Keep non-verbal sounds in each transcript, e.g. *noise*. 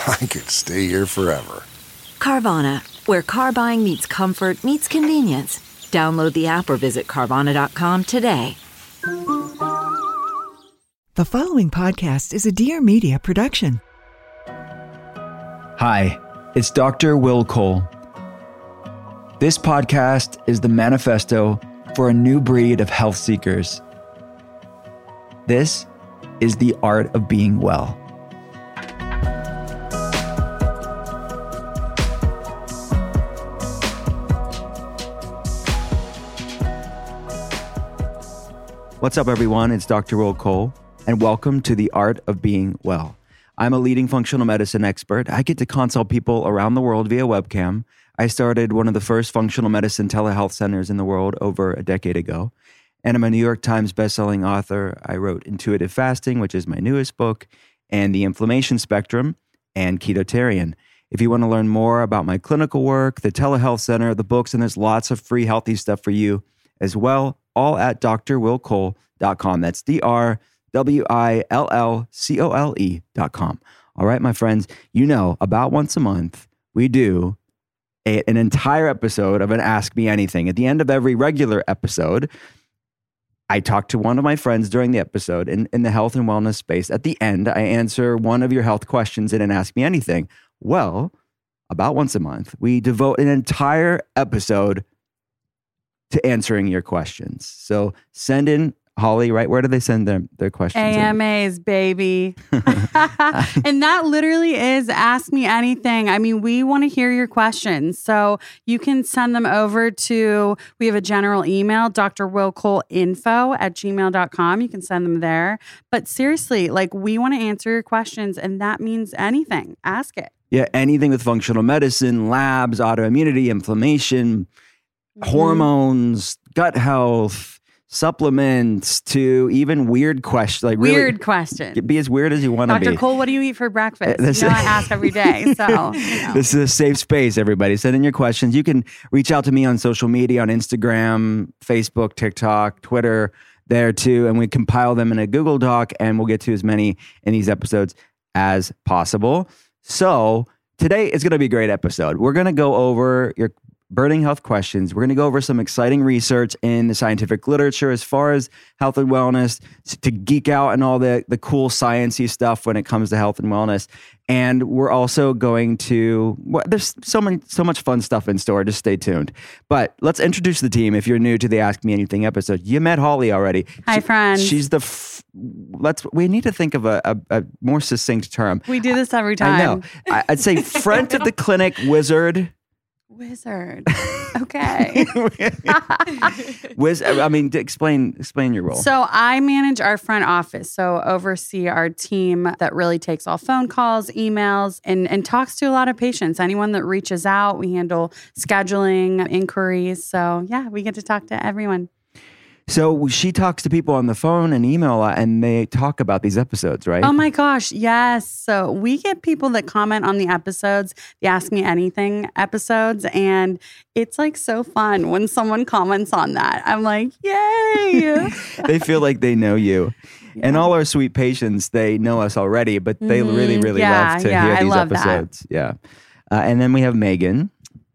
*laughs* I could stay here forever. Carvana, where car buying meets comfort, meets convenience. Download the app or visit Carvana.com today. The following podcast is a Dear Media production. Hi, it's Dr. Will Cole. This podcast is the manifesto for a new breed of health seekers. This is the art of being well. What's up, everyone? It's Dr. Will Cole, and welcome to the art of being well. I'm a leading functional medicine expert. I get to consult people around the world via webcam. I started one of the first functional medicine telehealth centers in the world over a decade ago. And I'm a New York Times bestselling author. I wrote Intuitive Fasting, which is my newest book, and The Inflammation Spectrum and Ketotarian. If you want to learn more about my clinical work, the telehealth center, the books, and there's lots of free healthy stuff for you as well, all at drwillcole.com. That's D R W I L L C O L E.com. All right, my friends, you know, about once a month, we do a, an entire episode of an Ask Me Anything. At the end of every regular episode, I talk to one of my friends during the episode in, in the health and wellness space. At the end, I answer one of your health questions in an Ask Me Anything. Well, about once a month, we devote an entire episode to answering your questions. So send in Holly, right? Where do they send their, their questions? in? AMAs, baby. *laughs* and that literally is Ask Me Anything. I mean, we want to hear your questions. So you can send them over to, we have a general email, Dr. Will Cole info at gmail.com. You can send them there. But seriously, like we want to answer your questions, and that means anything. Ask it. Yeah, anything with functional medicine, labs, autoimmunity, inflammation, Mm-hmm. hormones, gut health, supplements, to even weird questions. Like really, Weird question. be as weird as you want to be. Dr. Cole, what do you eat for breakfast? Uh, this- you know, I ask every day. *laughs* So, you know. This is a safe space, everybody. Send in your questions. You can reach out to me on social media on Instagram, Facebook, TikTok, Twitter, there too. And we compile them in a Google Doc and we'll get to as many in these episodes as possible. So today is going to be a great episode. We're going to go over your burning health questions. We're going to go over some exciting research in the scientific literature as far as health and wellness to geek out and all the, the cool sciencey stuff when it comes to health and wellness. And we're also going to well, there's so many so much fun stuff in store. Just stay tuned. But let's introduce the team. If you're new to the Ask Me Anything episode, you met Holly already. Hi, She- friends. She's the f- let's we need to think of a, a, a more succinct term. we do this every time. I know. I, I'd say *laughs* front of the clinic wizard. Wizard. *laughs* Okay. *laughs* Wiz. I mean, explain explain your role. So I manage our front office. So oversee our team that really takes all phone calls, emails, and, and talks to a lot of patients. Anyone that reaches out, we handle scheduling inquiries. So yeah, we get to talk to everyone. So she talks to people on the phone and email a lot, and they talk about these episodes, right? Oh my gosh, yes. So we get people that comment on the episodes, the Ask Me Anything episodes, and it's like so fun when someone comments on that. I'm like, yay. *laughs* they feel like they know you. And all our sweet patients, they know us already, but they really, Mhm. really Yeah, love to yeah, hear I these love that. episodes. Yeah. Uh, and then we have Megan.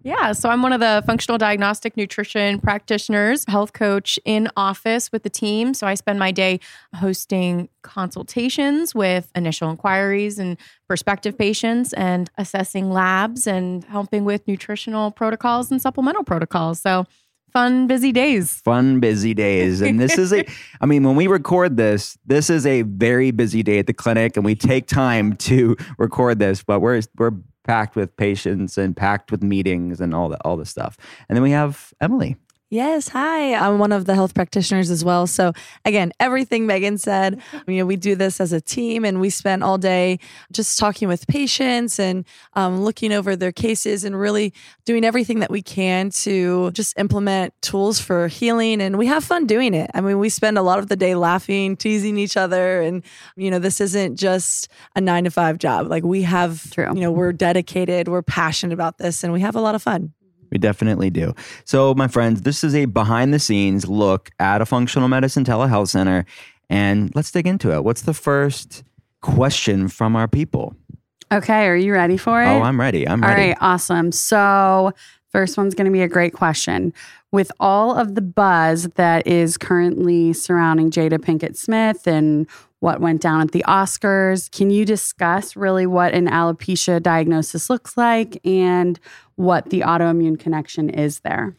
Yeah, so I'm one of the functional diagnostic nutrition practitioners, health coach in office with the team. So I spend my day hosting consultations with initial inquiries and prospective patients and assessing labs and helping with nutritional protocols and supplemental protocols. So fun, busy days. Fun, busy days. And this is a, *laughs* I mean, when we record this, this is a very busy day at the clinic and we take time to record this, but we're, we're, packed with patients and packed with meetings and all the all the stuff. And then we have Emily. Yes, hi. I'm one of the health practitioners as well. So again, everything Megan said, *laughs* you know, we do this as a team, and we spend all day just talking with patients and um, looking over their cases and really doing everything that we can to just implement tools for healing. And we have fun doing it. I mean, we spend a lot of the day laughing, teasing each other, and you know, this isn't just a nine to five job. Like we have, True. you know, we're dedicated, we're passionate about this, and we have a lot of fun. We definitely do. So, my friends, this is a behind the scenes look at a functional medicine telehealth center. And let's dig into it. What's the first question from our people? Okay, are you ready for it? Oh, I'm ready. I'm All ready. right, awesome. So, first one's going to be a great question. With all of the buzz that is currently surrounding Jada Pinkett Smith and what went down at the Oscars, can you discuss really what an alopecia diagnosis looks like and what the autoimmune connection is there?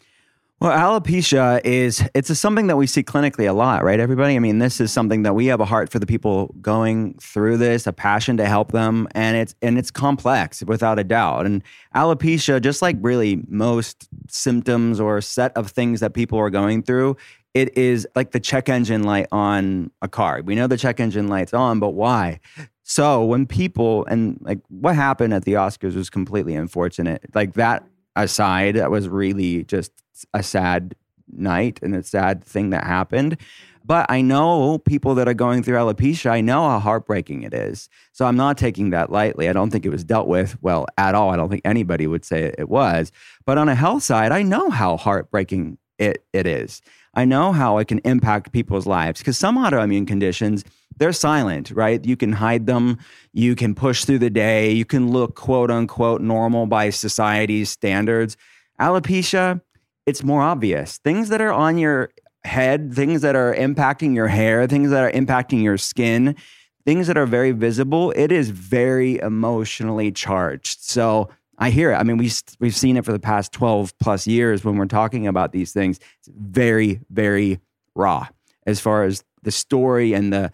Well, alopecia is it's a, something that we see clinically a lot, right? Everybody. I mean, this is something that we have a heart for the people going through this, a passion to help them, and it's and it's complex without a doubt. And alopecia, just like really most symptoms or set of things that people are going through, it is like the check engine light on a car. We know the check engine light's on, but why? So when people and like what happened at the Oscars was completely unfortunate. Like that aside, that was really just a sad night and a sad thing that happened. But I know people that are going through alopecia, I know how heartbreaking it is. So I'm not taking that lightly. I don't think it was dealt with well at all. I don't think anybody would say it was. But on a health side, I know how heartbreaking it, it is. I know how it can impact people's lives because some autoimmune conditions, they're silent, right? You can hide them, you can push through the day, you can look quote unquote normal by society's standards. Alopecia, it's more obvious. Things that are on your head, things that are impacting your hair, things that are impacting your skin, things that are very visible, it is very emotionally charged. So I hear it. I mean, we we've seen it for the past 12 plus years when we're talking about these things. It's very, very raw as far as the story and the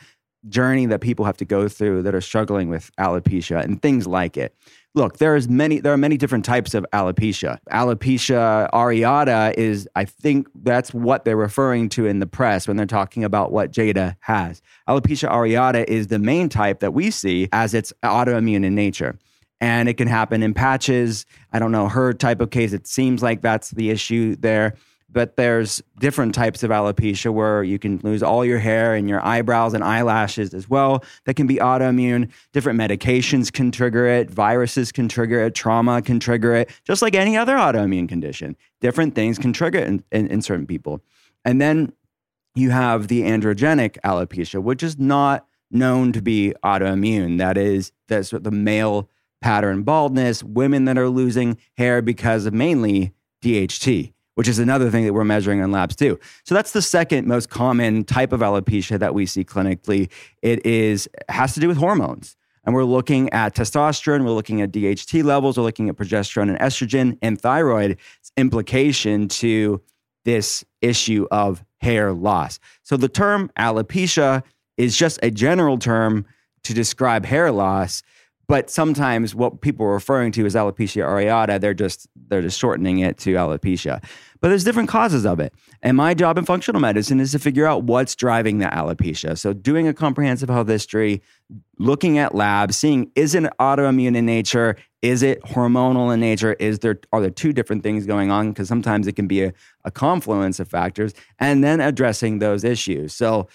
journey that people have to go through that are struggling with alopecia and things like it. Look, there's many there are many different types of alopecia. Alopecia areata is I think that's what they're referring to in the press when they're talking about what Jada has. Alopecia areata is the main type that we see as it's autoimmune in nature and it can happen in patches. I don't know her type of case. It seems like that's the issue there. But there's different types of alopecia where you can lose all your hair and your eyebrows and eyelashes as well. That can be autoimmune. Different medications can trigger it. Viruses can trigger it. Trauma can trigger it. Just like any other autoimmune condition, different things can trigger it in, in, in certain people. And then you have the androgenic alopecia, which is not known to be autoimmune. That is, that's the male pattern baldness, women that are losing hair because of mainly DHT, which is another thing that we're measuring in labs too. So that's the second most common type of alopecia that we see clinically. It is has to do with hormones. And we're looking at testosterone, we're looking at DHT levels, we're looking at progesterone and estrogen and thyroid implication to this issue of hair loss. So the term alopecia is just a general term to describe hair loss but sometimes what people are referring to as alopecia areata they're just they're just shortening it to alopecia. But there's different causes of it. And my job in functional medicine is to figure out what's driving the alopecia. So doing a comprehensive health history looking at labs seeing is it autoimmune in nature? Is it hormonal in nature? Is there are there two different things going on? Because sometimes it can be a, a confluence of factors and then addressing those issues. So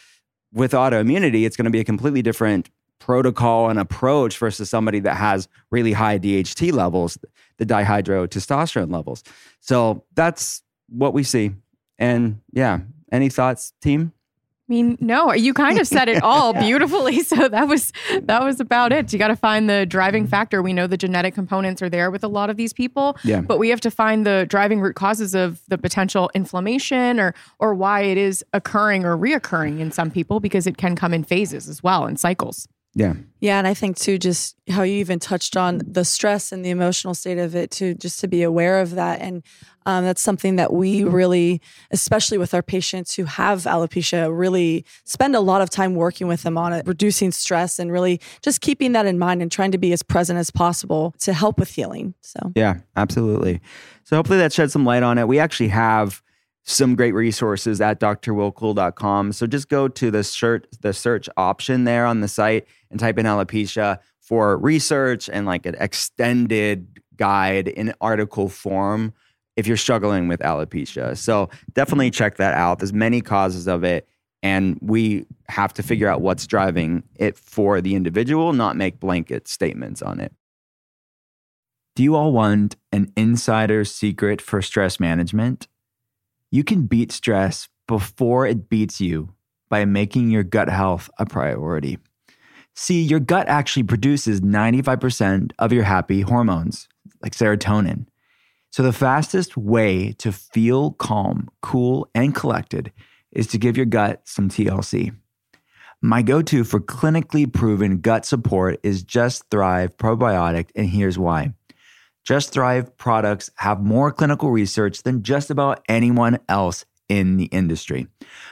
with autoimmunity it's going to be a completely different protocol and approach versus somebody that has really high DHT levels, the dihydrotestosterone levels. So that's what we see. And yeah, any thoughts, team? I mean, no, you kind of said it all *laughs* beautifully. *laughs* So that was that was about it. You got to find the driving Mm-hmm. factor. We know the genetic components are there with a lot of these people, Yeah. but we have to find the driving root causes of the potential inflammation or or why it is occurring or reoccurring in some people because it can come in phases as well in cycles. Yeah. Yeah, and I think too, just how you even touched on the stress and the emotional state of it too, just to be aware of that, and um, that's something that we really, especially with our patients who have alopecia, really spend a lot of time working with them on it, reducing stress, and really just keeping that in mind and trying to be as present as possible to help with healing. So. Yeah, absolutely. So hopefully that shed some light on it. We actually have some great resources at drwillcole.com. So just go to the search the search option there on the site and type in alopecia for research and like an extended guide in article form if you're struggling with alopecia. So definitely check that out. There's many causes of it and we have to figure out what's driving it for the individual, not make blanket statements on it. Do you all want an insider's secret for stress management? You can beat stress before it beats you by making your gut health a priority. See, your gut actually produces 95% of your happy hormones, like serotonin. So, the fastest way to feel calm, cool, and collected is to give your gut some TLC. My go to for clinically proven gut support is Just Thrive Probiotic, and here's why. Just Thrive products have more clinical research than just about anyone else in the industry.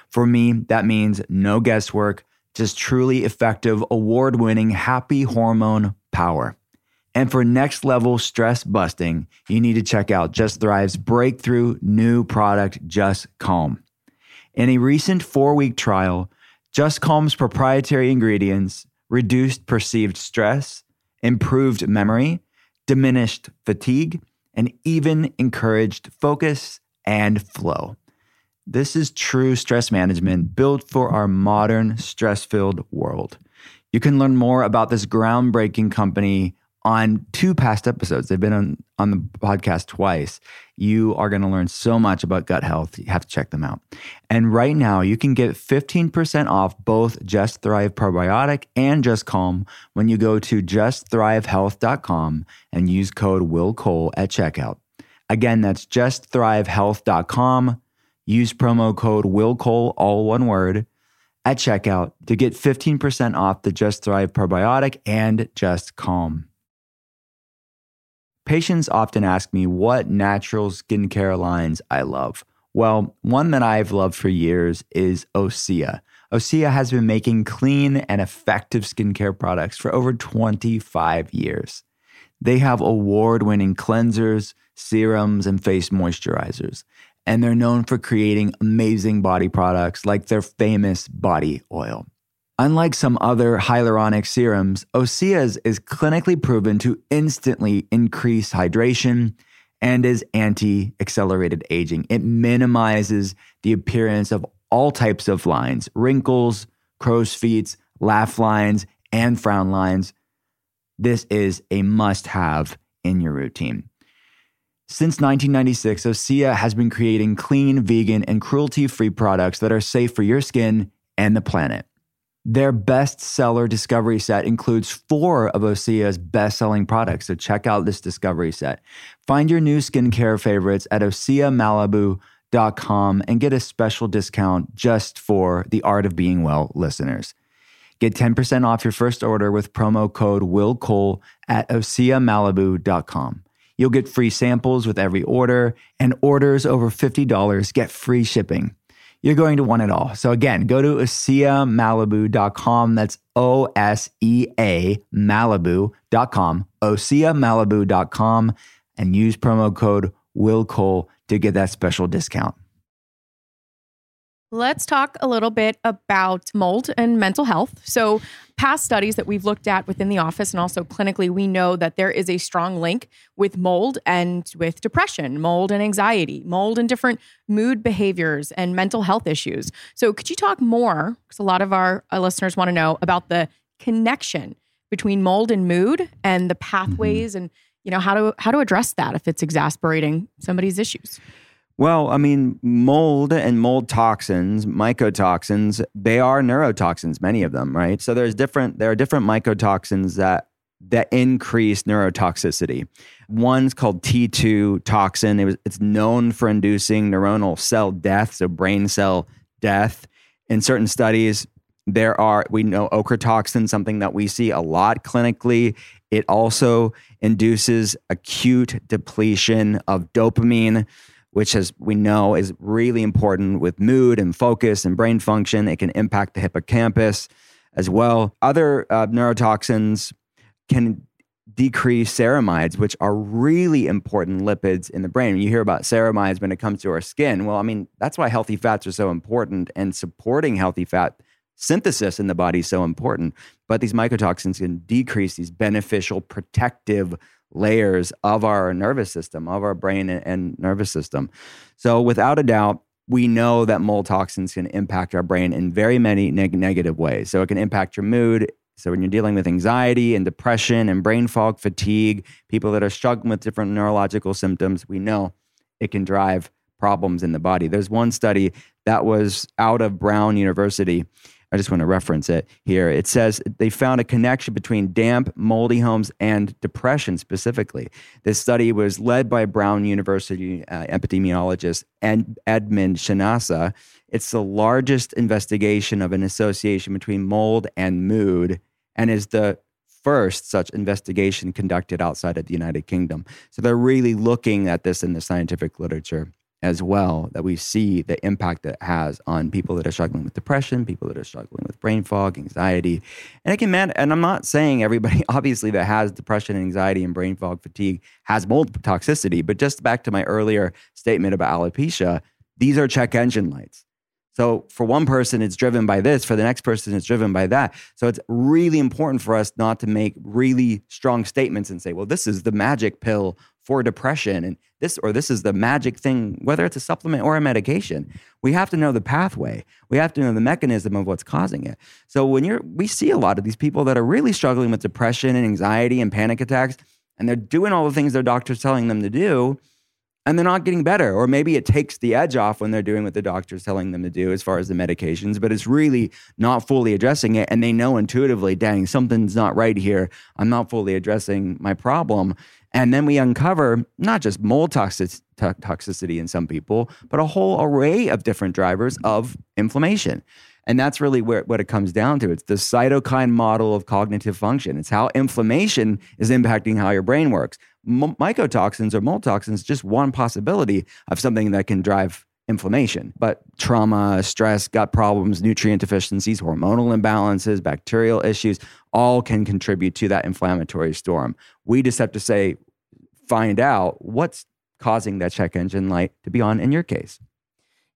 For me, that means no guesswork, just truly effective, award winning happy hormone power. And for next level stress busting, you need to check out Just Thrive's breakthrough new product, Just Calm. In a recent four week trial, Just Calm's proprietary ingredients reduced perceived stress, improved memory, diminished fatigue, and even encouraged focus and flow. This is true stress management built for our modern stress filled world. You can learn more about this groundbreaking company on two past episodes. They've been on, on the podcast twice. You are going to learn so much about gut health. You have to check them out. And right now, you can get 15% off both Just Thrive Probiotic and Just Calm when you go to justthrivehealth.com and use code Will Cole at checkout. Again, that's justthrivehealth.com. Use promo code Will Cole, all one word, at checkout to get 15% off the Just Thrive Probiotic and Just Calm. Patients often ask me what natural skincare lines I love. Well, one that I've loved for years is Osea. Osea has been making clean and effective skincare products for over 25 years. They have award winning cleansers, serums, and face moisturizers. And they're known for creating amazing body products like their famous body oil. Unlike some other hyaluronic serums, Osea's is clinically proven to instantly increase hydration and is anti accelerated aging. It minimizes the appearance of all types of lines wrinkles, crow's feet, laugh lines, and frown lines. This is a must have in your routine. Since 1996, Osea has been creating clean, vegan, and cruelty free products that are safe for your skin and the planet. Their bestseller discovery set includes four of Osea's best selling products, so check out this discovery set. Find your new skincare favorites at OseaMalibu.com and get a special discount just for the Art of Being Well listeners. Get 10% off your first order with promo code WILLCOLE at OseaMalibu.com. You'll get free samples with every order, and orders over $50 get free shipping. You're going to want it all. So again, go to OseaMalibu.com. That's O S E A Malibu.com. OseaMalibu.com and use promo code Will Cole to get that special discount. Let's talk a little bit about mold and mental health. So, past studies that we've looked at within the office and also clinically, we know that there is a strong link with mold and with depression, mold and anxiety, mold and different mood behaviors and mental health issues. So, could you talk more? Because a lot of our, our listeners want to know about the connection between mold and mood and the mm-hmm. pathways and you know how to how to address that if it's exasperating somebody's issues. Well, I mean, mold and mold toxins, mycotoxins, they are neurotoxins, many of them, right? So there's different there are different mycotoxins that that increase neurotoxicity. One's called T2 toxin. It was, it's known for inducing neuronal cell death, so brain cell death. In certain studies, there are, we know ochratoxin, something that we see a lot clinically. It also induces acute depletion of dopamine, which as we know is really important with mood and focus and brain function. It can impact the hippocampus as well. Other uh, neurotoxins can decrease ceramides, which are really important lipids in the brain. You hear about ceramides when it comes to our skin. Well, I mean, that's why healthy fats are so important and supporting healthy fat synthesis in the body is so important. But these mycotoxins can decrease these beneficial protective layers of our nervous system, of our brain and nervous system. So, without a doubt, we know that mold toxins can impact our brain in very many neg- negative ways. So, it can impact your mood, so, when you're dealing with anxiety and depression and brain fog, fatigue, people that are struggling with different neurological symptoms, we know it can drive problems in the body. There's one study that was out of Brown University. I just want to reference it here. It says they found a connection between damp, moldy homes and depression specifically. This study was led by Brown University uh, epidemiologist and Edmond Shenassa. It's the largest investigation of an association between mold and mood and is the first such investigation conducted outside of the United Kingdom. So they're really looking at this in the scientific literature as well that we see the impact that it has on people that are struggling with depression, people that are struggling with brain fog, anxiety. And it can man and I'm not saying everybody *laughs* obviously that has depression, and anxiety and brain fog fatigue has mold toxicity, but just back to my earlier statement about alopecia, these are check engine lights. So for one person, it's driven by this. For the next person, it's driven by that. So it's really important for us not to make really strong statements and say, well, this is the magic pill for depression and this or this is the magic thing, whether it's a supplement or a medication. We have to know the pathway. We have to know the mechanism of what's causing it. So when you're we see a lot of these people that are really struggling with depression and anxiety and panic attacks, and they're doing all the things their doctor's telling them to do and they're not getting better. Or maybe it takes the edge off when they're doing what the doctor's telling them to do as far as the medications, but it's really not fully addressing it. And they know intuitively, dang, something's not right here. I'm not fully addressing my problem. And then we uncover not just mold toxic- toxicity in some people, but a whole array of different drivers of inflammation. And that's really where, what it comes down to. It's the cytokine model of cognitive function. It's how inflammation is impacting how your brain works. M- mycotoxins or mold toxins just one possibility of something that can drive inflammation. But trauma, stress, gut problems, nutrient deficiencies, hormonal imbalances, bacterial issues all can contribute to that inflammatory storm. We just have to say, find out what's causing that check engine light to be on in your case.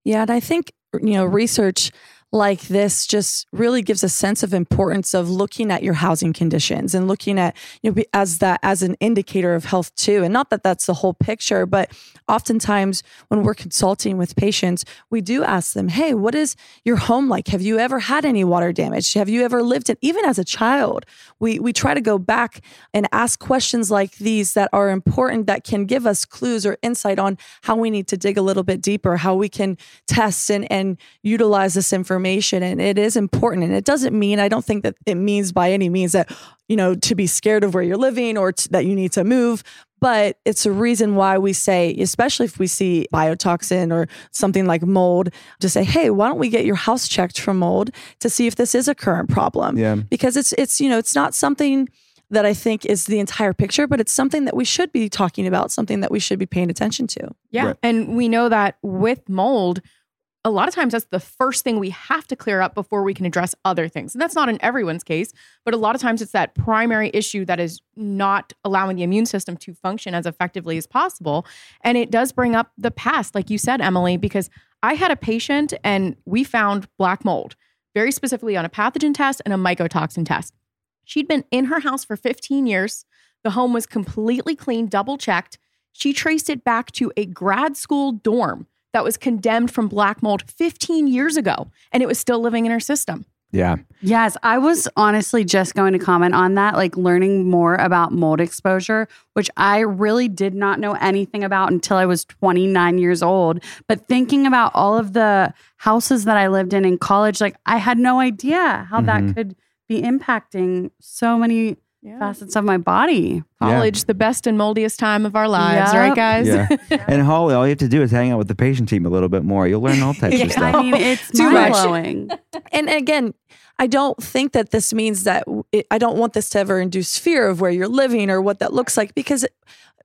Yeah, and I think you know mm-hmm. research like this just really gives a sense of importance of looking at your housing conditions and looking at you know as that as an indicator of health too. And not that that's the whole picture but oftentimes when we're consulting with patients we do ask them hey what is your home like? Have you ever had any water damage? Have you ever lived in even as a child? We we try to go back and ask questions like these that are important that can give us clues or insight on how we need to dig a little bit deeper how we can test and and utilize this information information and it is important and it doesn't mean i don't think that it means by any means that you know to be scared of where you're living or to, that you need to move but it's a reason why we say especially if we see biotoxin or something like mold to say hey why don't we get your house checked for mold to see if this is a current problem yeah. because it's it's you know it's not something that I think is the entire picture, but it's something that we should be talking about, something that we should be paying attention to. Yeah. Right. And we know that with mold, a lot of times that's the first thing we have to clear up before we can address other things. And that's not in everyone's case, but a lot of times it's that primary issue that is not allowing the immune system to function as effectively as possible. And it does bring up the past, like you said, Emily, because I had a patient and we found black mold, very specifically on a pathogen test and a mycotoxin test. She'd been in her house for 15 years. The home was completely clean, double checked. She traced it back to a grad school dorm that was condemned from black mold 15 years ago and it was still living in her system. Yeah. Yes, I was honestly just going to comment on that, like learning more about mold exposure, which I really did not know anything about until I was 29 years old. But thinking about all of the houses that I lived in in college, like I had no idea how Mhm. that could be impacting so many facets of my body. College, the best and moldiest time of our lives, Yep. right, guys? Yeah. *laughs* and Holly, all you have to do is hang out with the patient team a little bit more. You'll learn all types of stuff. I mean, it's Too mind much. blowing. *laughs* And again, I don't think that this means that it, I don't want this to ever induce fear of where you're living or what that looks like because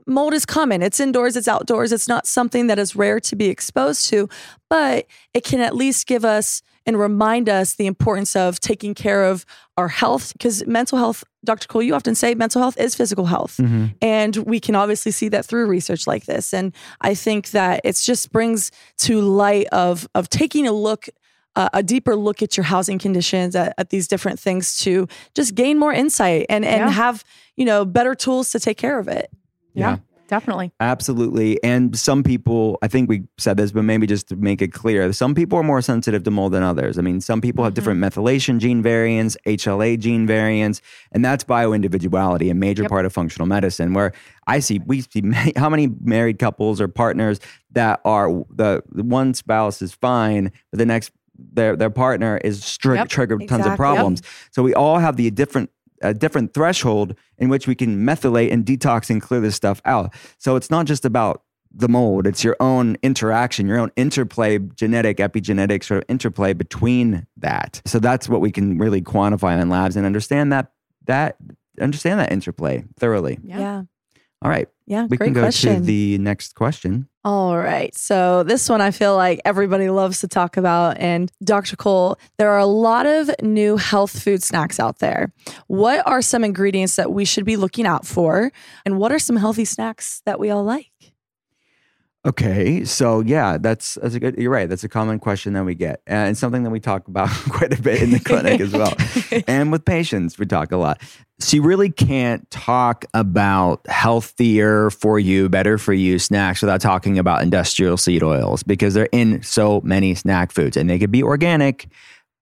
mold is common. It's indoors, it's outdoors. It's not something that is rare to be exposed to, but it can at least give us and remind us the importance of taking care of our health because mental health, Dr. Cole, you often say mental health is physical health. Mhm. And we can obviously see that through research like this. And I think that it just brings to light of of taking a look, uh, a deeper look at your housing conditions, at, at these different things to just gain more insight and and Yeah. have you know better tools to take care of it. Yeah. Definitely. Absolutely. And some people, I think we said this, but maybe just to make it clear, some people are more sensitive to mold than others. I mean, some people have different mm-hmm. methylation gene variants, HLA gene variants, and that's bioindividuality, a major Yep. part of functional medicine. Where I see, we see *laughs* many, how many married couples or partners that are the, the one spouse is fine, but the next their their partner is stri- Yep. triggered tons of Exactly. problems. So we all have the different a different threshold in which we can methylate and detox and clear this stuff out. So it's not just about the mold, it's your own interaction, your own interplay, genetic, epigenetic sort of interplay between that. So that's what we can really quantify in labs and understand that that understand that interplay thoroughly. Yeah. Yeah, All right. yeah. We great can go question. to the next question. All right. So this one I feel like everybody loves to talk about. And Dr. Cole, there are a lot of new health food snacks out there. What are some ingredients that we should be looking out for? And what are some healthy snacks that we all like? Okay, so yeah, that's that's a good. You're right. That's a common question that we get, and something that we talk about *laughs* quite a bit in the clinic as well, *laughs* and with patients we talk a lot. So you really can't talk about healthier for you, better for you snacks without talking about industrial seed oils because they're in so many snack foods, and they could be organic,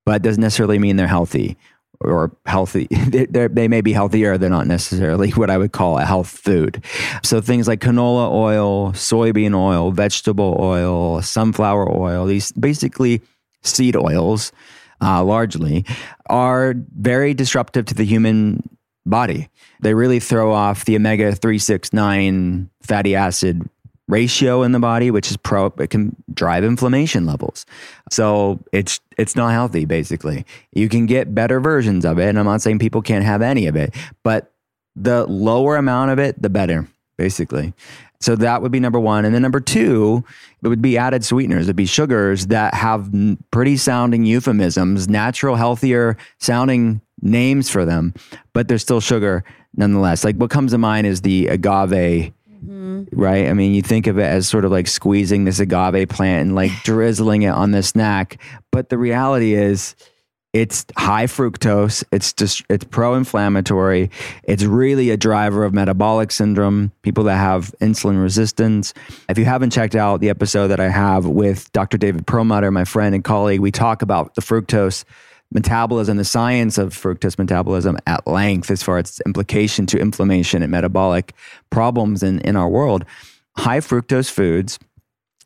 but doesn't necessarily mean they're healthy or healthy. *laughs* They, may be healthier. They're not necessarily *laughs* what I would call a health food. So things like canola oil, soybean oil, vegetable oil, sunflower oil, these basically seed oils, uh, largely, are very disruptive to the human body. They really throw off the omega 369 fatty acid ratio in the body, which is pro, it can drive inflammation levels. So it's it's not healthy. Basically, you can get better versions of it, and I'm not saying people can't have any of it, but the lower amount of it, the better. Basically, so that would be number one, and then number two, it would be added sweeteners. It'd be sugars that have pretty sounding euphemisms, natural, healthier sounding names for them, but they're still sugar nonetheless. Like what comes to mind is the agave right? I mean, you think of it as sort of like squeezing this agave plant and like *sighs* drizzling it on the snack, but the reality is it's high fructose, it's just it's pro-inflammatory, it's really a driver of metabolic syndrome, people that have insulin resistance. If you haven't checked out the episode that I have with Dr. David Perlmutter, my friend and colleague, we talk about the fructose metabolism, the science of fructose metabolism at length as far as its implication to inflammation and metabolic problems in, in our world. High fructose foods,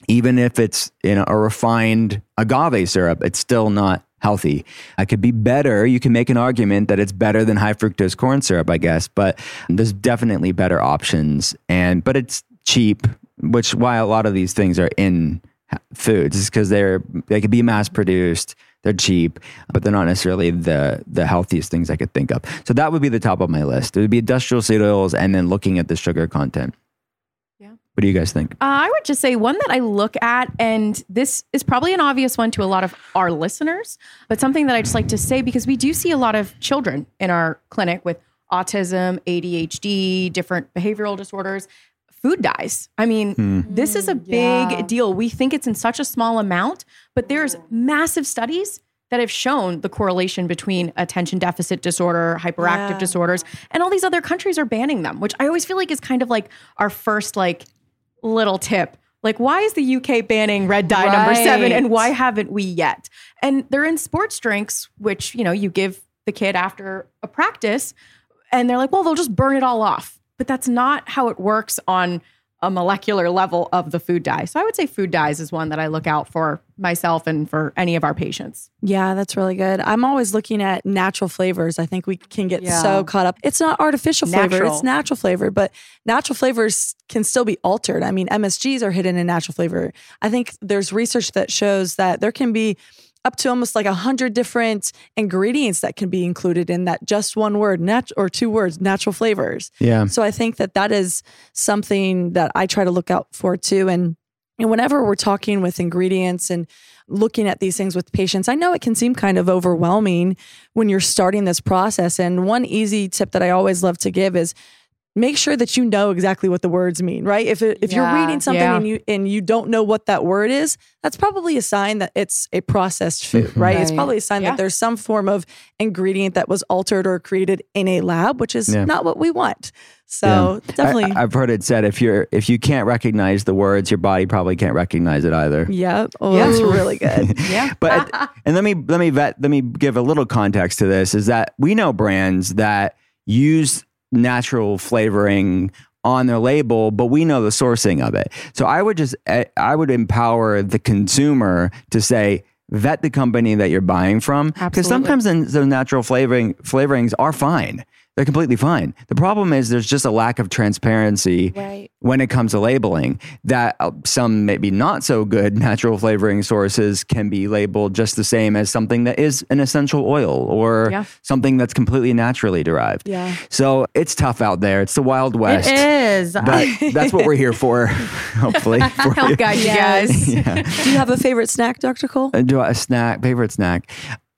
even if it's in a refined agave syrup, it's still not healthy. It could be better. You can make an argument that it's better than high fructose corn syrup, I guess, but there's definitely better options. And but it's cheap, which why a lot of these things are in foods is because they're they could be mass produced they're cheap but they're not necessarily the the healthiest things i could think of so that would be the top of my list it would be industrial seed oils and then looking at the sugar content Yeah. what do you guys think Uh, I would just say one that I look at, and this is probably an obvious one to a lot of our listeners, but something that I just like to say because we do see a lot of children in our clinic with autism, ADHD, different behavioral disorders. Food dyes. I mean, this is a big Yeah. deal. We think it's in such a small amount, but there's massive studies that have shown the correlation between attention deficit disorder, hyperactive Yeah. disorders, and all these other countries are banning them, which I always feel like is kind of like our first like little tip. Like, why is the UK banning red dye number seven and why haven't we yet? And they're in sports drinks, which, you know, you give the kid after a practice and they're like, well, they'll just burn it all off. But that's not how it works on a molecular level of the food dye. So I would say food dyes is one that I look out for myself and for any of our patients. Yeah, that's really good. I'm always looking at natural flavors. I think we can get Yeah. so caught up. It's not artificial flavor, it's natural flavor, but natural flavors can still be altered. I mean, MSGs are hidden in natural flavor. I think there's research that shows that there can be up to almost like a hundred different ingredients that can be included in that just one word, nat- or two words, natural flavors. Yeah. So I think that that is something that I try to look out for too. And, and whenever we're talking with ingredients and looking at these things with patients, I know it can seem kind of overwhelming when you're starting this process. And one easy tip that I always love to give is make sure that you know exactly what the words mean, right? If it, if Yeah, you're reading something yeah. and you and you don't know what that word is, that's probably a sign that it's a processed food, mm-hmm. right? It's probably a sign Yeah. that there's some form of ingredient that was altered or created in a lab, which is Yeah. not what we want. So definitely, I, have heard it said if you're if you can't recognize the words, your body probably can't recognize it either. Oh, yeah, oh, that's really good. *laughs* Yeah. But and let me let me vet let me give a little context to this is that we know brands that use natural flavoring on their label, but we know the sourcing of it. So I would just I I would empower the consumer to say vet the company that you're buying from because sometimes the natural flavoring flavorings are fine. They're completely fine. The problem is there's just a lack of transparency Right. when it comes to labeling that uh, some maybe not so good *laughs* natural flavoring sources can be labeled just the same as something that is an essential oil or Yeah. something that's completely naturally derived. Yeah. So it's tough out there. It's the Wild West. It is. But *laughs* that's what we're here for, *laughs* hopefully. For Help you. guide you guys. Yeah. Do you have a favorite snack, Dr. Cole? Uh, do I- a snack, favorite snack.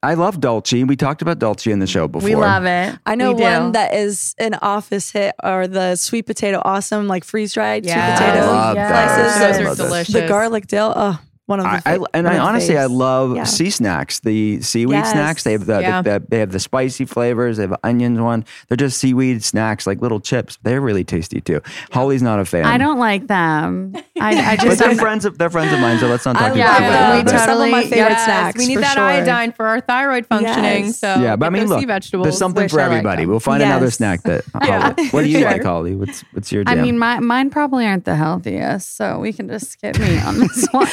I love Dolce. We talked about Dolce in the show before. we love it. I know We do. one that is an office hit are the sweet potato awesome, like freeze dried Yes. sweet potato love slices. those. Those are love those. delicious. The garlic dill, oh, one of the I, I, and I of the honestly, I love Yeah. sea snacks. The seaweed Yes. snacks. They have the, Yeah. the, they have the spicy flavors. They have an onions one. They're just seaweed snacks, like little chips. They're really tasty too. Holly's not a fan. I don't like them. *laughs* I, I But just they're friends of they're friends of mine. So let's not I talk love about them. that. We But- They're some of my totally- favorite Yes, snacks. we need that sure. iodine for our thyroid functioning. Yes. So yeah, but I get mean, those look, sea vegetables. there's something Wish for everybody. them. We'll find another snack that. *laughs* Yeah. Holly, what do you Sure. like, Holly? What's what's your I mean, my, mine probably aren't the healthiest, so we can just skip me on this *laughs* one.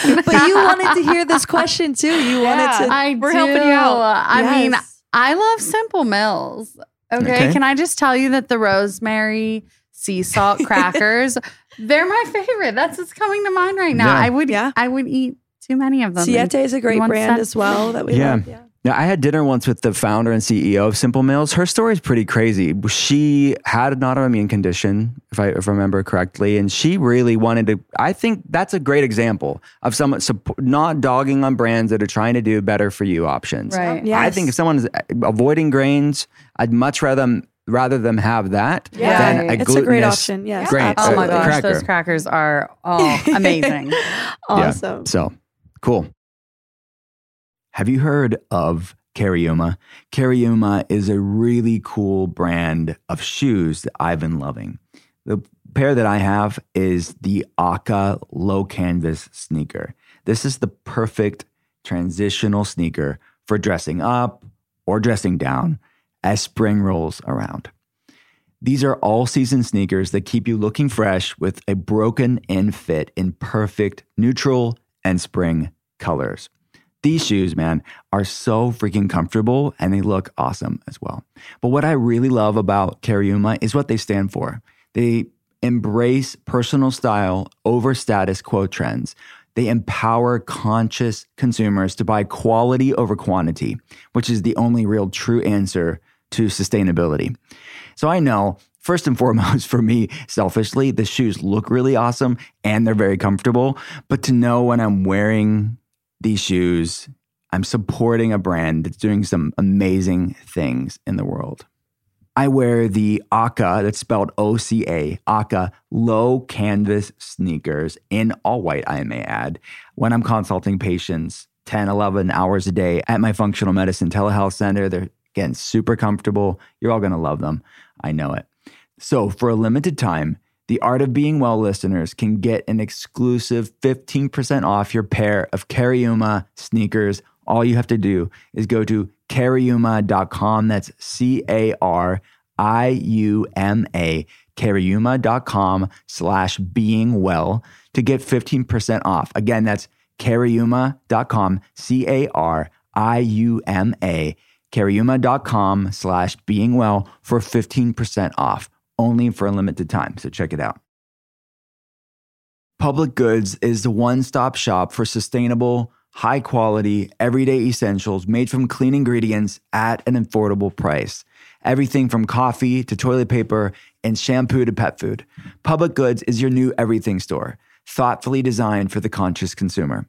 But you wanted to hear this *laughs* question too. You Yeah. wanted to. I We're do. helping you out. I mean, I love Simple Mills. Okay? Okay. Can I just tell you that the rosemary sea salt *laughs* crackers, they're my favorite. That's what's coming to mind right now. Yeah. I would Yeah. I would eat too many of them. Siete is a great brand cent. as well that we Yeah. love. Yeah. Now, I had dinner once with the founder and CEO of Simple Mills. Her story is pretty crazy. She had an autoimmune condition, if I, if I remember correctly, and she really wanted to. I think that's a great example of someone support, not dogging on brands that are trying to do better for you options. Right. I think if someone is avoiding grains, I'd much rather them rather them have that Yeah. than a It's a great option. Yes. grain- Oh my uh, gosh, cracker. those crackers are oh amazing. *laughs* Yeah. Awesome. So cool. Have you heard of Cariuma? Cariuma is a really cool brand of shoes that I've been loving. The pair that I have is the OCA low canvas sneaker. This is the perfect transitional sneaker for dressing up or dressing down as spring rolls around. These are all season sneakers that keep you looking fresh with a broken in fit in perfect neutral and spring colors. These shoes, man, are so freaking comfortable and they look awesome as well. But what I really love about Cariuma is what they stand for. They embrace personal style over status quo trends. They empower conscious consumers to buy quality over quantity, which is the only real true answer to sustainability. So I know, first and foremost, *laughs* for me, selfishly, the shoes look really awesome and they're very comfortable. But to know when I'm wearing these shoes, I'm supporting a brand that's doing some amazing things in the world. I wear the OCA, that's spelled O C A, OCA low canvas sneakers in all white, I may add, when I'm consulting patients 10, 11 hours a day at my functional medicine telehealth center. They're, again, super comfortable. You're all going to love them. I know it. So, for a limited time, The Art of Being Well listeners can get an exclusive 15% off your pair of Cariuma sneakers. All you have to do is go to cariuma.com. That's C A R I U M A, cariuma.com slash being well to get 15% off. Again, that's cariuma.com, C A R I U M A, cariuma.com slash being well for 15% off, only for a limited time. So check it out. Public Goods is the one stop shop for sustainable, high quality, everyday essentials made from clean ingredients at an affordable price. Everything from coffee to toilet paper and shampoo to pet food. Public Goods is your new everything store, thoughtfully designed for the conscious consumer.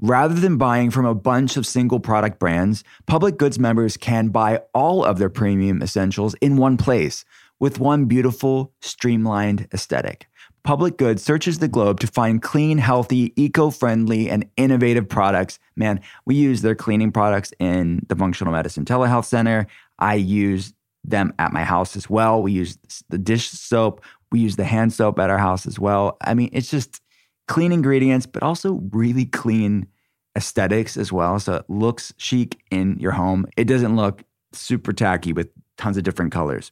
Rather than buying from a bunch of single product brands, Public Goods members can buy all of their premium essentials in one place with one beautiful, streamlined aesthetic. Public Goods searches the globe to find clean, healthy, eco friendly, and innovative products. Man, we use their cleaning products in the Functional Medicine Telehealth Center. I use them at my house as well. We use the dish soap, we use the hand soap at our house as well. I mean, it's just clean ingredients, but also really clean aesthetics as well. So it looks chic in your home. It doesn't look super tacky with tons of different colors.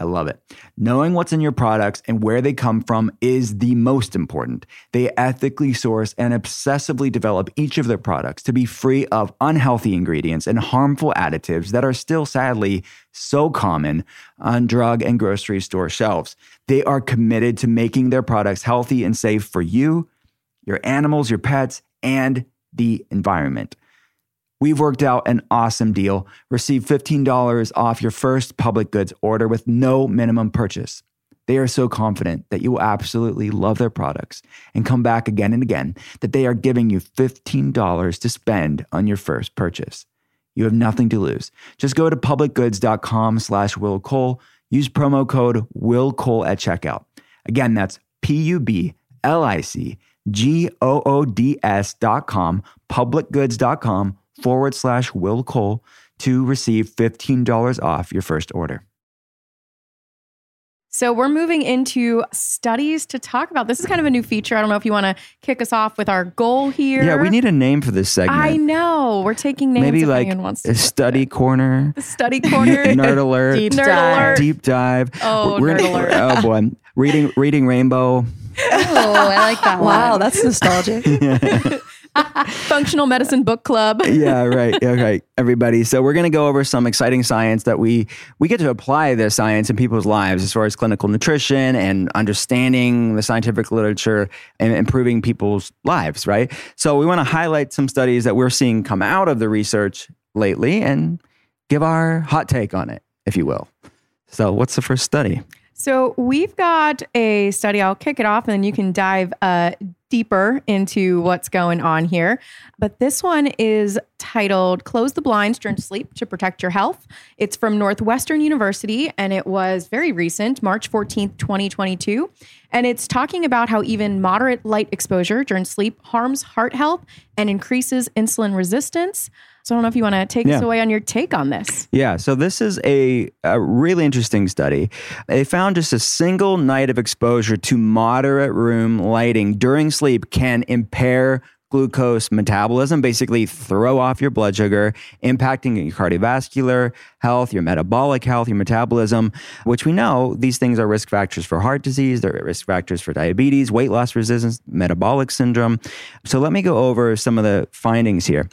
I love it. Knowing what's in your products and where they come from is the most important. They ethically source and obsessively develop each of their products to be free of unhealthy ingredients and harmful additives that are still sadly so common on drug and grocery store shelves. They are committed to making their products healthy and safe for you, your animals, your pets, and the environment. We've worked out an awesome deal. Receive $15 off your first public goods order with no minimum purchase. They are so confident that you will absolutely love their products and come back again and again that they are giving you $15 to spend on your first purchase. You have nothing to lose. Just go to publicgoods.com slash Will Cole. Use promo code Will Cole at checkout. Again, that's P-U-B-L-I-C G-O-O-D-S dot com, publicgoods.com forward slash Will Cole to receive $15 off your first order. So we're moving into studies to talk about. This is kind of a new feature. I don't know if you want to kick us off with our goal here. Yeah, we need a name for this segment. I know. We're taking names. Maybe like anyone wants a study corner, The study corner. nerd alert, Deep Nerd dive. alert. deep dive. Oh, We're nerd gonna- alert. *laughs* Oh boy, reading reading Rainbow. Oh, I like that Wow, that's nostalgic. *laughs* *laughs* Functional Medicine Book Club. *laughs* yeah, right. Yeah, right. Everybody. So we're going to go over some exciting science that we we get to apply this science in people's lives as far as clinical nutrition and understanding the scientific literature and improving people's lives, right? So we want to highlight some studies that we're seeing come out of the research lately and give our hot take on it, if you will. So, what's the first study? So we've got a study. I'll kick it off, and then you can dive uh, deeper into what's going on here. But this one is titled "Close the Blinds During Sleep to Protect Your Health." It's from Northwestern University, and it was very recent, March fourteenth, twenty twenty two. And it's talking about how even moderate light exposure during sleep harms heart health and increases insulin resistance. So I don't know if you want to take us away on your take on this. Yeah, so this is a, a really interesting study. They found just a single night of exposure to moderate room lighting during sleep can impair glucose metabolism, basically throw off your blood sugar, impacting your cardiovascular health, your metabolic health, your metabolism, which we know these things are risk factors for heart disease, they're risk factors for diabetes, weight loss resistance, metabolic syndrome. So let me go over some of the findings here.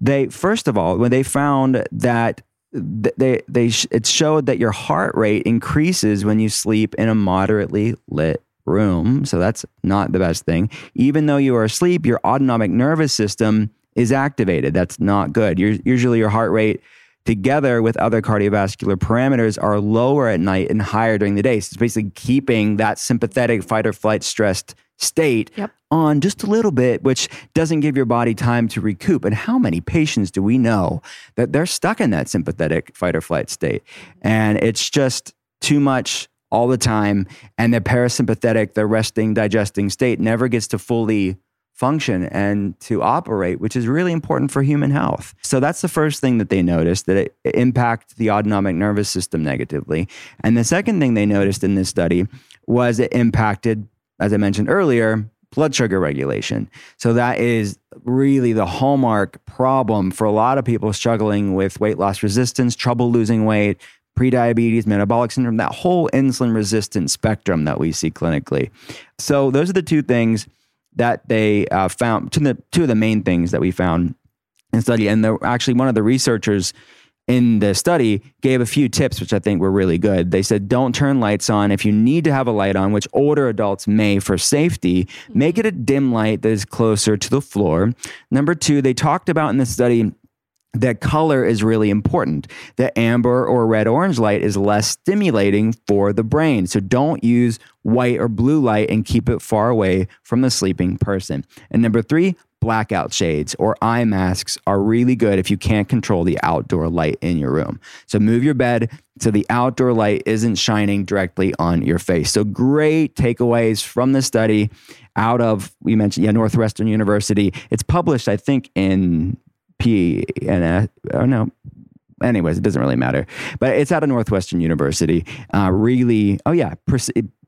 They first of all, when they found that they they it showed that your heart rate increases when you sleep in a moderately lit room. So that's not the best thing. Even though you are asleep, your autonomic nervous system is activated. That's not good. You're, usually your heart rate together with other cardiovascular parameters are lower at night and higher during the day. So it's basically keeping that sympathetic fight or flight stressed state Yep. on just a little bit, which doesn't give your body time to recoup. And how many patients do we know that they're stuck in that sympathetic fight or flight state? And it's just too much all the time. And the parasympathetic, the resting, digesting state never gets to fully function and to operate, which is really important for human health. So that's the first thing that they noticed that it, impacts the autonomic nervous system negatively. And the second thing they noticed in this study was it impacted, as I mentioned earlier, blood sugar regulation. So that is really the hallmark problem for a lot of people struggling with weight loss resistance, trouble losing weight, prediabetes, metabolic syndrome, that whole insulin resistant spectrum that we see clinically. So those are the two things that they uh, found, two of, the, two of the main things that we found in the study. And the, actually, one of the researchers in the study gave a few tips, which I think were really good. They said, don't turn lights on. If you need to have a light on, which older adults may for safety, make it a dim light that is closer to the floor. Number two, they talked about in the study that color is really important. That amber or red orange light is less stimulating for the brain. So don't use white or blue light and keep it far away from the sleeping person. And number three, blackout shades or eye masks are really good if you can't control the outdoor light in your room. So move your bed so the outdoor light isn't shining directly on your face. So great takeaways from the study out of we mentioned yeah Northwestern University. It's published I think in P and oh no. Anyways, it doesn't really matter. But it's out of Northwestern University. Uh, really, oh yeah,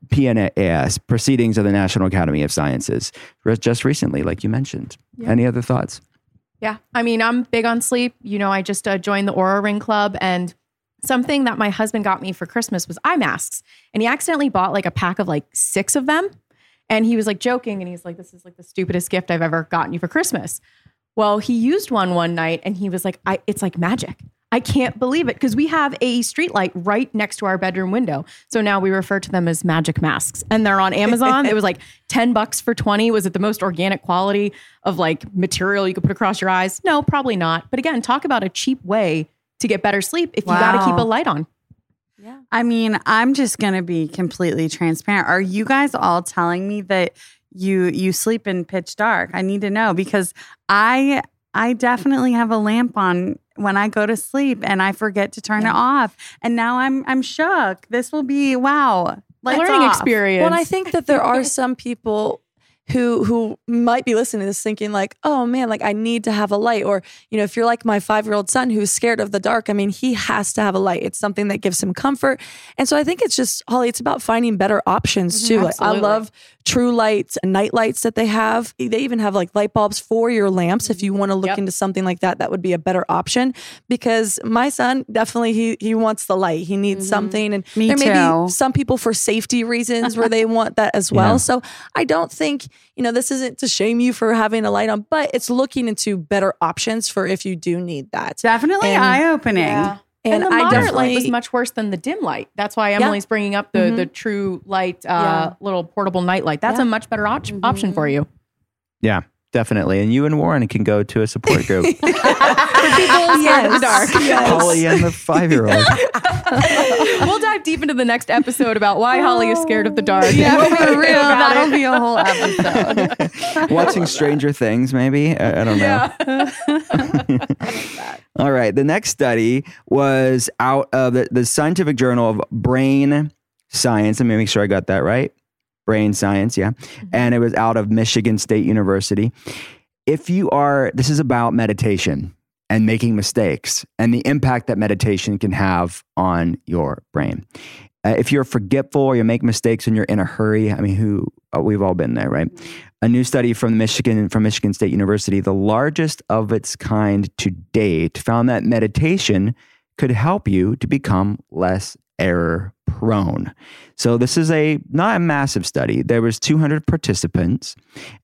PNAS, Proceedings of the National Academy of Sciences, just recently, like you mentioned. Yeah. Any other thoughts? Yeah, I mean, I'm big on sleep. You know, I just uh, joined the Oura Ring Club, and something that my husband got me for Christmas was eye masks, and he accidentally bought like a pack of like six of them, and he was like joking, and he's like, "This is like the stupidest gift I've ever gotten you for Christmas." Well, he used one one night and he was like, I, it's like magic. I can't believe it because we have a street light right next to our bedroom window. So now we refer to them as magic masks and they're on Amazon. it was like *laughs* 10 bucks for 20. Was it the most organic quality of like material you could put across your eyes? No, probably not. But again, talk about a cheap way to get better sleep if wow. you got to keep a light on. Yeah. I mean, I'm just going to be completely transparent. Are you guys all telling me that you you sleep in pitch dark. I need to know because I I definitely have a lamp on when I go to sleep and I forget to turn yeah. it off. And now I'm I'm shook. This will be wow. Learning off. experience. Well, I think that there are *laughs* some people who who might be listening to this thinking like oh man like i need to have a light or you know if you're like my five year old son who's scared of the dark i mean he has to have a light. It's something that gives him comfort. And so i think it's just holly it's about finding better options mm-hmm, too. Like i love true lights and night lights that they have. They even have like light bulbs for your lamps if you want to look yep. into something like that that would be a better option. Because my son definitely he he wants the light. He needs mm-hmm. something. And Me there too. may be some people for safety reasons where they want that as well. *laughs* Yeah. so i don't think you know, this isn't to shame you for having a light on, but it's looking into better options for if you do need that. Definitely eye opening. Yeah. And, and the I moderate light was much worse than the dim light. That's why Emily's yeah. bringing up the mm-hmm. the true light, uh, yeah. little portable night light. That's a much better op- mm-hmm. option for you. Yeah, definitely. And you and Warren can go to a support group. *laughs* For people yes. in the dark. Yes. Holly and the five year old. *laughs* we'll dive deep into the next episode about why Holly is scared of the dark. Yeah, for real. That'll it. be a whole episode. *laughs* Watching Stranger Things, maybe. I, I don't know. Yeah. All right. The next study was out of the, the Scientific Journal of Brain Science. Let me make sure I got that right brain science, yeah. Mm-hmm. And it was out of Michigan State University. If you are, this is about meditation and making mistakes and the impact that meditation can have on your brain. Uh, if you're forgetful or you make mistakes and you're in a hurry, I mean, who uh, we've all been there, right? Mm-hmm. A new study from Michigan from Michigan State University, the largest of its kind to date, found that meditation could help you to become less error prone. So this is a not a massive study. There was 200 participants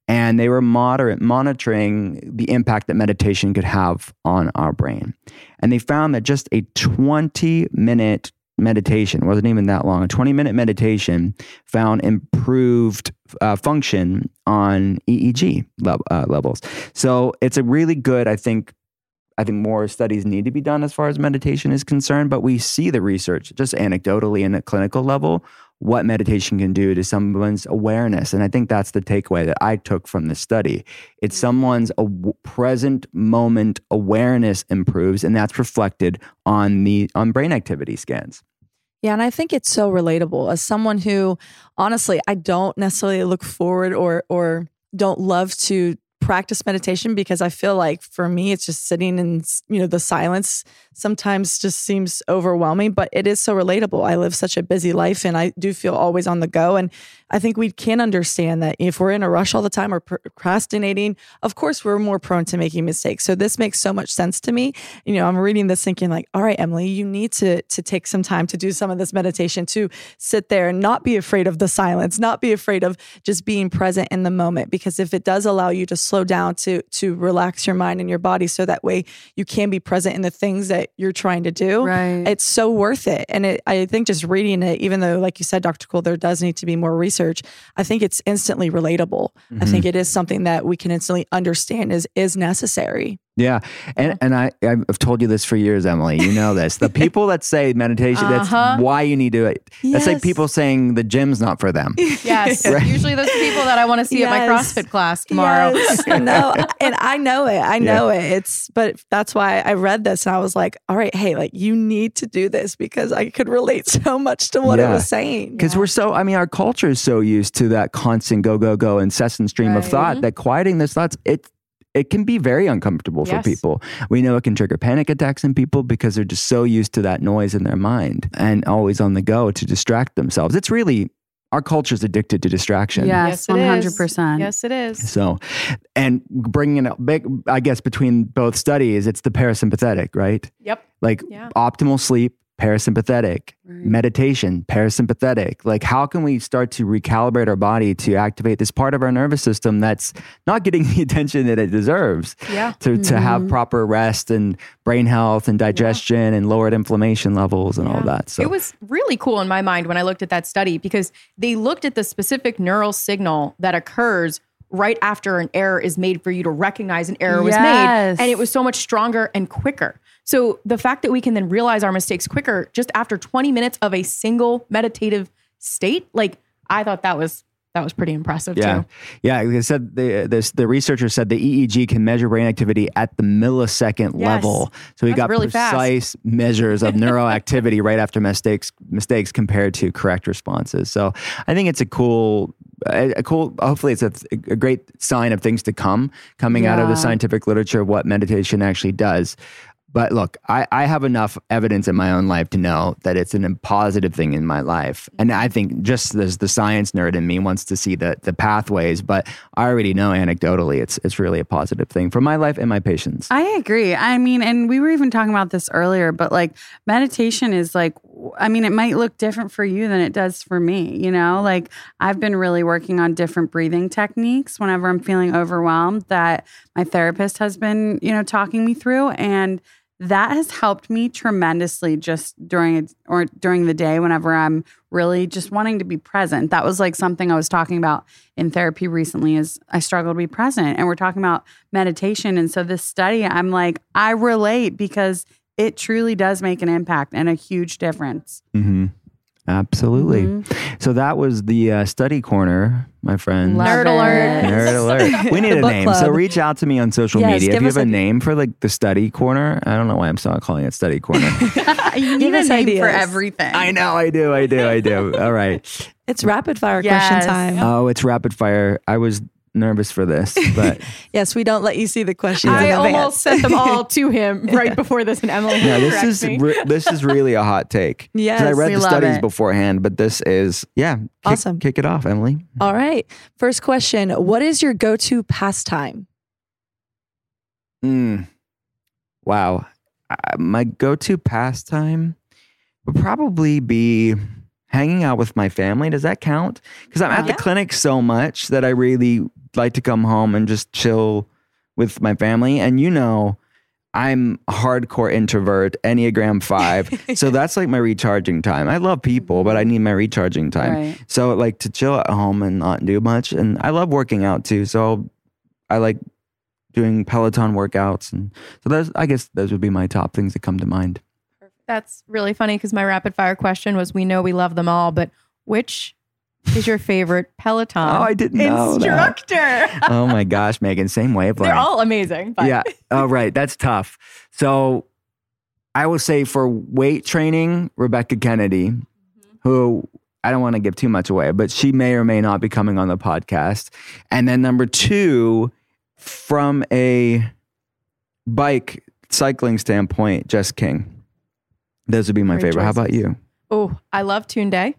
and they were moderate monitoring the impact that meditation could have on our brain. And they found that just a 20 minute meditation wasn't even that long. A 20 minute meditation found improved uh, function on EEG uh, levels. So it's a really good, I think, I think more studies need to be done as far as meditation is concerned, but we see the research just anecdotally and at clinical level what meditation can do to someone's awareness. And I think that's the takeaway that I took from this study. It's someone's present moment awareness improves, and that's reflected on the on brain activity scans. Yeah, and I think it's so relatable as someone who honestly I don't necessarily look forward or or don't love to practice meditation because I feel like for me it's just sitting in you know the silence sometimes just seems overwhelming but it is so relatable. I live such a busy life and I do feel always on the go and I think we can understand that if we're in a rush all the time or procrastinating, of course we're more prone to making mistakes. So this makes so much sense to me. You know, I'm reading this thinking like, all right, Emily, you need to to take some time to do some of this meditation to sit there and not be afraid of the silence, not be afraid of just being present in the moment because if it does allow you to slow down to to relax your mind and your body so that way you can be present in the things that you're trying to do, Right. it's so worth it. And it, I think just reading it, even though, like you said, Dr. Cole, there does need to be more research. I think it's instantly relatable. I mm-hmm. think it is something that we can instantly understand is is necessary. Yeah, and and I I've told you this for years, Emily. You know this. The people that say meditation, Uh-huh. that's why you need to do it. That's like people saying the gym's not for them. *laughs* Yes. *laughs* Right. Usually those people that I want to see at my CrossFit class tomorrow. Yes. *laughs* no, and I know it. I know it. It's but that's why I read this and I was like, all right, hey, like you need to do this because I could relate so much to what it was saying. Because we're so, I mean, our culture is so used to that constant go, go, go, incessant stream of Right. thought that quieting those thoughts, it, it can be very uncomfortable Yes. for people. We know it can trigger panic attacks in people because they're just so used to that noise in their mind and always on the go to distract themselves. It's really, our culture's addicted to distraction. Yes, 100%. Yes, it is. So, and bringing it big, I guess, between both studies, it's the parasympathetic, right? Yep. Like Yeah. optimal sleep, parasympathetic, meditation, parasympathetic. Like, how can we start to recalibrate our body to activate this part of our nervous system that's not getting *laughs* the attention that it deserves? Yeah. To, to Mm-hmm. have proper rest and brain health and digestion and lowered inflammation levels and all that. So, It was really cool in my mind when I looked at that study because they looked at the specific neural signal that occurs right after an error is made for you to recognize an error was made. And it was so much stronger and quicker. So the fact that we can then realize our mistakes quicker just after 20 minutes of a single meditative state, like I thought that was that was pretty impressive Yeah, too. yeah. Like I said the this, the researcher said the EEG can measure brain activity at the millisecond Yes. level. So we That's got really fast. precise measures of *laughs* neural activity right after mistakes mistakes compared to correct responses. So I think it's a cool. A a cool. Hopefully, it's a, a great sign of things to come coming out of the scientific literature of what meditation actually does. But look, I, I have enough evidence in my own life to know that it's an, a positive thing in my life. And I think just as the science nerd in me wants to see the, the pathways, but I already know anecdotally it's, it's really a positive thing for my life and my patients. I agree. I mean, and we were even talking about this earlier, but like meditation is like, I mean, it might look different for you than it does for me. You know, like I've been really working on different breathing techniques whenever I'm feeling overwhelmed that my therapist has been, you know, talking me through. And that has helped me tremendously just during or during the day whenever I'm really just wanting to be present. That was like something I was talking about in therapy recently is I struggle to be present and we're talking about meditation and so this study I'm like I relate because it truly does make an impact and a huge difference. hmm Absolutely. Mm-hmm. So that was the uh, study corner, my friend. Love Nerd it. alert. Nerd *laughs* alert. We need a book name. So reach out to me on social Yes, media. If you have a a- name for like the study corner, I don't know why I'm still calling it study corner. *laughs* you need Give a us name for everything. I know I do. I do. I do. *laughs* All right. It's rapid fire Yes. question time. Oh, it's rapid fire. I was nervous for this, but *laughs* Yes, we don't let you see the questions. I in advance. almost sent them all to him *laughs* right before this, and Emily no, this is me. re- this is really a hot take. *laughs* 'Cause I read we the love studies it. beforehand, but this is yeah. Kick, Awesome. Kick it off, Emily. All right. First question What is your go to pastime? Mm. Wow. Uh, my go-to pastime would probably be hanging out with my family. Does that count? Because I'm at the clinic so much that I really like to come home and just chill with my family. And you know, I'm hardcore introvert, Enneagram 5. *laughs* so that's like my recharging time. I love people, but I need my recharging time. Right. So like to chill at home and not do much. And I love working out too. So I like doing Peloton workouts. And so those, I guess those would be my top things that come to mind. That's really funny because my rapid fire question was: We know we love them all, but which is your favorite Peloton Oh, I didn't know that. instructor? *laughs* oh my gosh, Megan, same wavelength. They're all amazing. But yeah. Oh, right. That's tough. So I will say for weight training, Rebecca Kennedy, mm-hmm. who I don't want to give too much away, but she may or may not be coming on the podcast. And then number two, from a bike cycling standpoint, Jess King. Those would be my Great favorite. How about you? Oh, I love Tunde.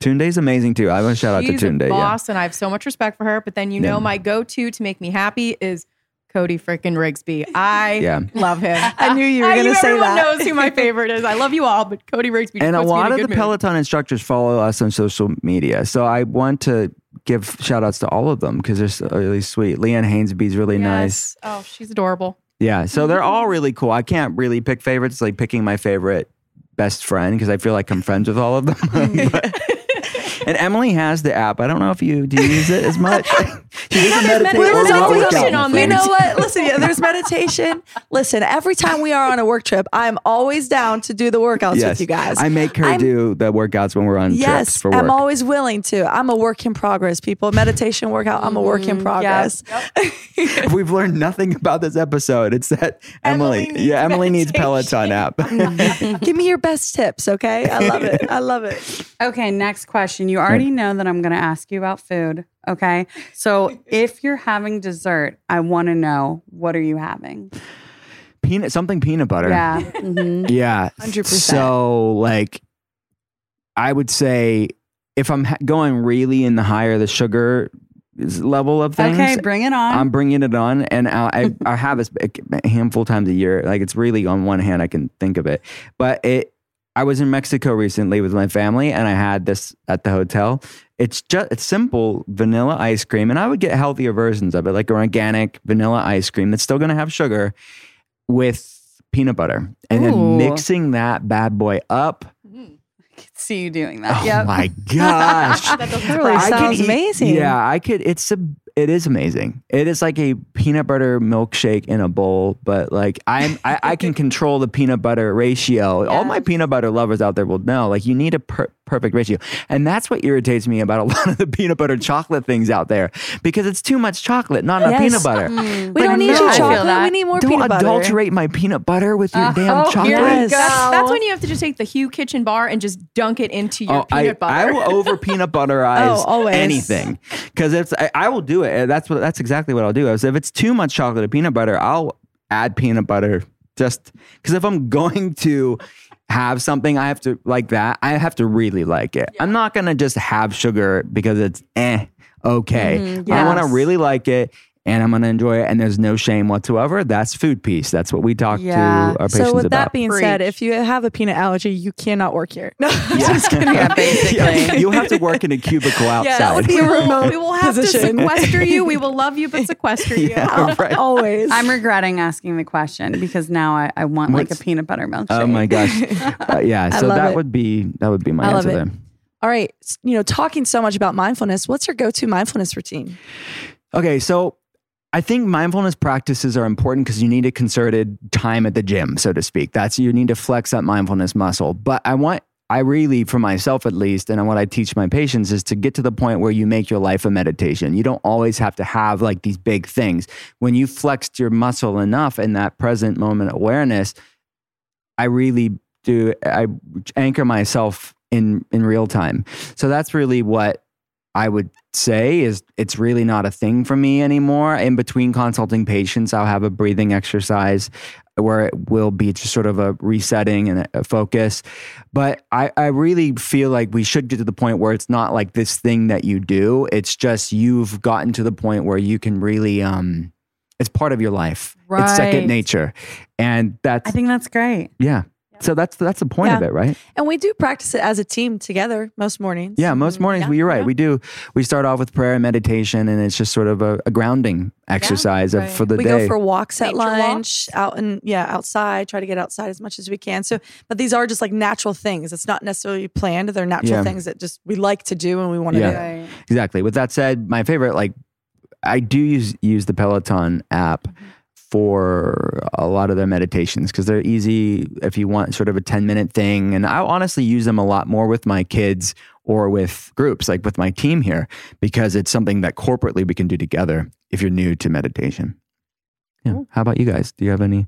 Tunde's amazing too. I want to shout out to She's Tunde. a Yeah. boss, and I have so much respect for her. But then you Yeah. know, my go-to to make me happy is Cody frickin' Rigsby. I Yeah. love him. *laughs* I knew you were gonna knew say everyone that. knows who my favorite is. I love you all, but Cody Rigsby. and a puts me in lot of good the mood. Peloton instructors follow us on social media. So I want to give shout outs to all of them because they're so uh, really sweet. Leanne Hainsby's really nice. Yes. Oh, she's adorable. Yeah. So they're all *laughs* really cool. I can't really pick favorites. It's like picking my favorite best friend because I feel like I'm friends with all of them. *laughs* But- and Emily has the app. I don't know if you do you use it as much. *laughs* *laughs* she doesn't there's meditate or meditation on on there. You know what? Listen, yeah, there's meditation. Listen, every time we are on a work trip, I'm always down to do the workouts with you guys. I make her I'm- do the workouts when we're on trips Yes, for work. I'm always willing to. I'm a work in progress, people. Meditation workout, I'm a work in mm, progress. if *laughs* we've learned nothing about this episode, it's that Emily, Emily needs yeah, Emily needs Peloton app. Give me your best tips, okay? I love it. I love it. Okay, next question. You already know that I'm going to ask you about food. Okay. So *laughs* if you're having dessert, I want to know what are you having? peanut, something peanut butter. Yeah. *laughs* mhm. Yeah. 100%. So, like, I would say if I'm ha- going really in the higher the sugar level of things, Okay, bring it on. I'm bringing it on, and I, I, *laughs* I have this a handful times a year. Like it's really on one hand, I can think of it, but it. I was in Mexico recently with my family, and I had this at the hotel. It's just it's simple vanilla ice cream, and I would get healthier versions of it, like an organic vanilla ice cream that's still going to have sugar with peanut butter, and Ooh. then mixing that bad boy up. Mm. I could see you doing that. Oh yep. my gosh! *laughs* That Really I could sounds eat- amazing. Yeah, I could. It's a. It is amazing. It is like a peanut butter milkshake in a bowl, but like I'm, I, I can *laughs* control the peanut butter ratio. All my peanut butter lovers out there will know. Like you need a per- perfect ratio, and that's what irritates me about a *laughs* lot of the peanut butter chocolate things out there because it's too much chocolate, not enough Yes. peanut butter. We But don't need no. your chocolate. We need more peanut butter. Don't peanut butter. adulterate my peanut butter with your Uh, damn oh, chocolate. here we Yes. go. That's, that's when you have to just take the Hu Kitchen bar and just dunk it into your Oh, I, peanut butter. I will over peanut butterize *laughs* Oh, anything because it's I, I will do it. That's what that's exactly what I'll do. Is if it's too much chocolate or peanut butter, I'll add peanut butter just because if I'm going to have something, I have to like that. I have to really like it. I'm not gonna just have sugar because it's eh okay. Mm-hmm, I want to really like it. And I'm gonna enjoy it, and there's no shame whatsoever. That's food peace. That's what we talk Yeah. to our patients about. So with about. that being said, if you have a peanut allergy, you cannot work here. *laughs* No, yeah, basically. You'll have to work in a cubicle *laughs* outside. that would be a will, *laughs* remote we will have position. to sequester you. We will love you, but sequester you. Yeah, right. always. I'm regretting asking the question because now I, I want like a peanut butter milkshake. Oh my gosh. Uh, yeah. So that it. would be that would be my I answer it. there. All right. You know, talking so much about mindfulness, what's your go-to mindfulness routine? Okay, so I think mindfulness practices are important because you need a concerted time at the gym, so to speak. That's you need to flex that mindfulness muscle. But I want I really, for myself at least, and what I teach my patients is to get to the point where you make your life a meditation. You don't always have to have like these big things. When you flexed your muscle enough in that present moment awareness, I really do I anchor myself in in real time. So that's really what I would say is it's really not a thing for me anymore. In between consulting patients, I'll have a breathing exercise where it will be just sort of a resetting and a focus. But I, I really feel like we should get to the point where it's not like this thing that you do. It's just you've gotten to the point where you can really um it's part of your life. It's second nature. And that's I think that's great. yeah. So that's that's the point of it, right? And we do practice it as a team together most mornings. Yeah, most mm-hmm. mornings, Yeah, we, you're right. yeah. We do. We start off with prayer and meditation, and it's just sort of a, a grounding exercise of, right. for the we day. We go for walks at Nature lunch, out and yeah, outside. Try to get outside as much as we can. So, but these are just like natural things. It's not necessarily planned. They're natural Yeah. things that just we like to do and we want to Yeah. do. Right. exactly. With that said, my favorite, like, I do use use the Peloton app mm-hmm. For a lot of their meditations because they're easy if you want sort of a 10 minute thing. And I honestly use them a lot more with my kids or with groups, like with my team here, because it's something that corporately we can do together if you're new to meditation. Yeah. How about you guys? Do you have any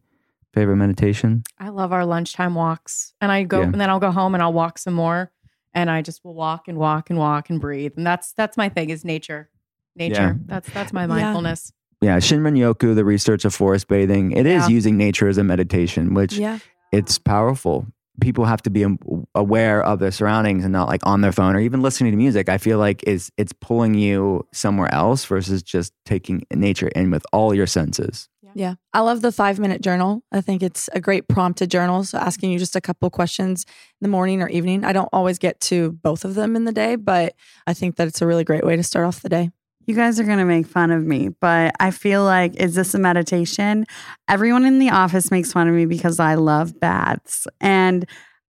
favorite meditation? I love our lunchtime walks. And I go Yeah. and then I'll go home and I'll walk some more. and I just will walk and walk and walk and breathe. And that's that's my thing is nature. Nature. Yeah. That's that's my Yeah. mindfulness. Yeah, Shinrin Yoku, the research of forest bathing, it is Yeah. using nature as a meditation, which Yeah. it's powerful. People have to be aware of their surroundings and not like on their phone or even listening to music. I feel like is it's pulling you somewhere else versus just taking nature in with all your senses. Yeah. I love the five minute journal. I think it's a great prompt to journal. So asking you just a couple questions in the morning or evening. I don't always get to both of them in the day, but I think that it's a really great way to start off the day. You guys are going to make fun of me, but I feel like, is this a meditation? Everyone in the office makes fun of me because I love baths and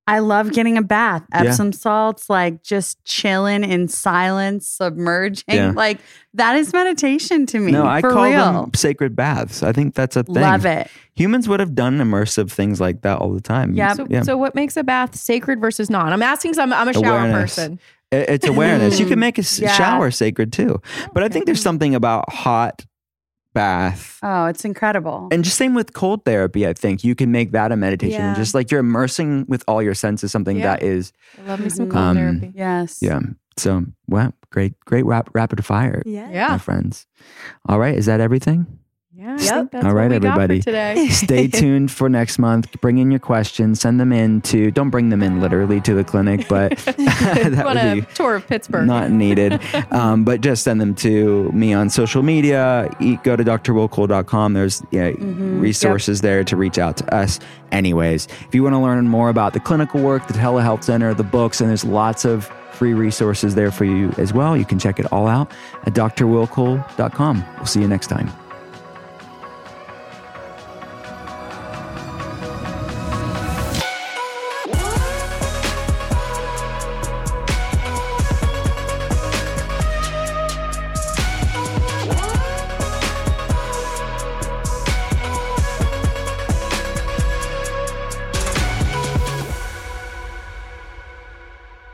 I love getting a bath. Yeah. Epsom salts, like just chilling in silence, submerging. Yeah. Like that is meditation to me. no, I for call real. them sacred baths. I think that's a thing. Love it. Humans would have done immersive things like that all the time. Yep. So, Yeah. so what makes a bath sacred versus not? I'm asking because I'm, I'm a shower Awareness. person. It- It's awareness. you can make a Yeah. shower sacred too. But I think there's something about hot bath. Oh, it's incredible. And just same with cold therapy, I think you can make that a meditation. Yeah. Just like you're immersing with all your senses, something Yeah. that is, I love me some Mhm. cold Um, therapy. yes. yeah. So, well, great, great rap, rapid fire, Yeah. my Yeah. friends. All right, is that everything? Yeah. Yep. that's All right, what we got for everybody. today. *laughs* Stay *laughs* tuned for next month. Bring in your questions. Send them in to. Don't bring them in literally to the clinic, but *laughs* that Want would a be tour of Pittsburgh? not needed. um, but just send them to me on social media. Go to drwillcole.com. There's yeah, resources there to reach out to us. Anyways, if you want to learn more about the clinical work, the telehealth center, the books, and there's lots of free resources there for you as well. You can check it all out at drwillcole.com. We'll see you next time.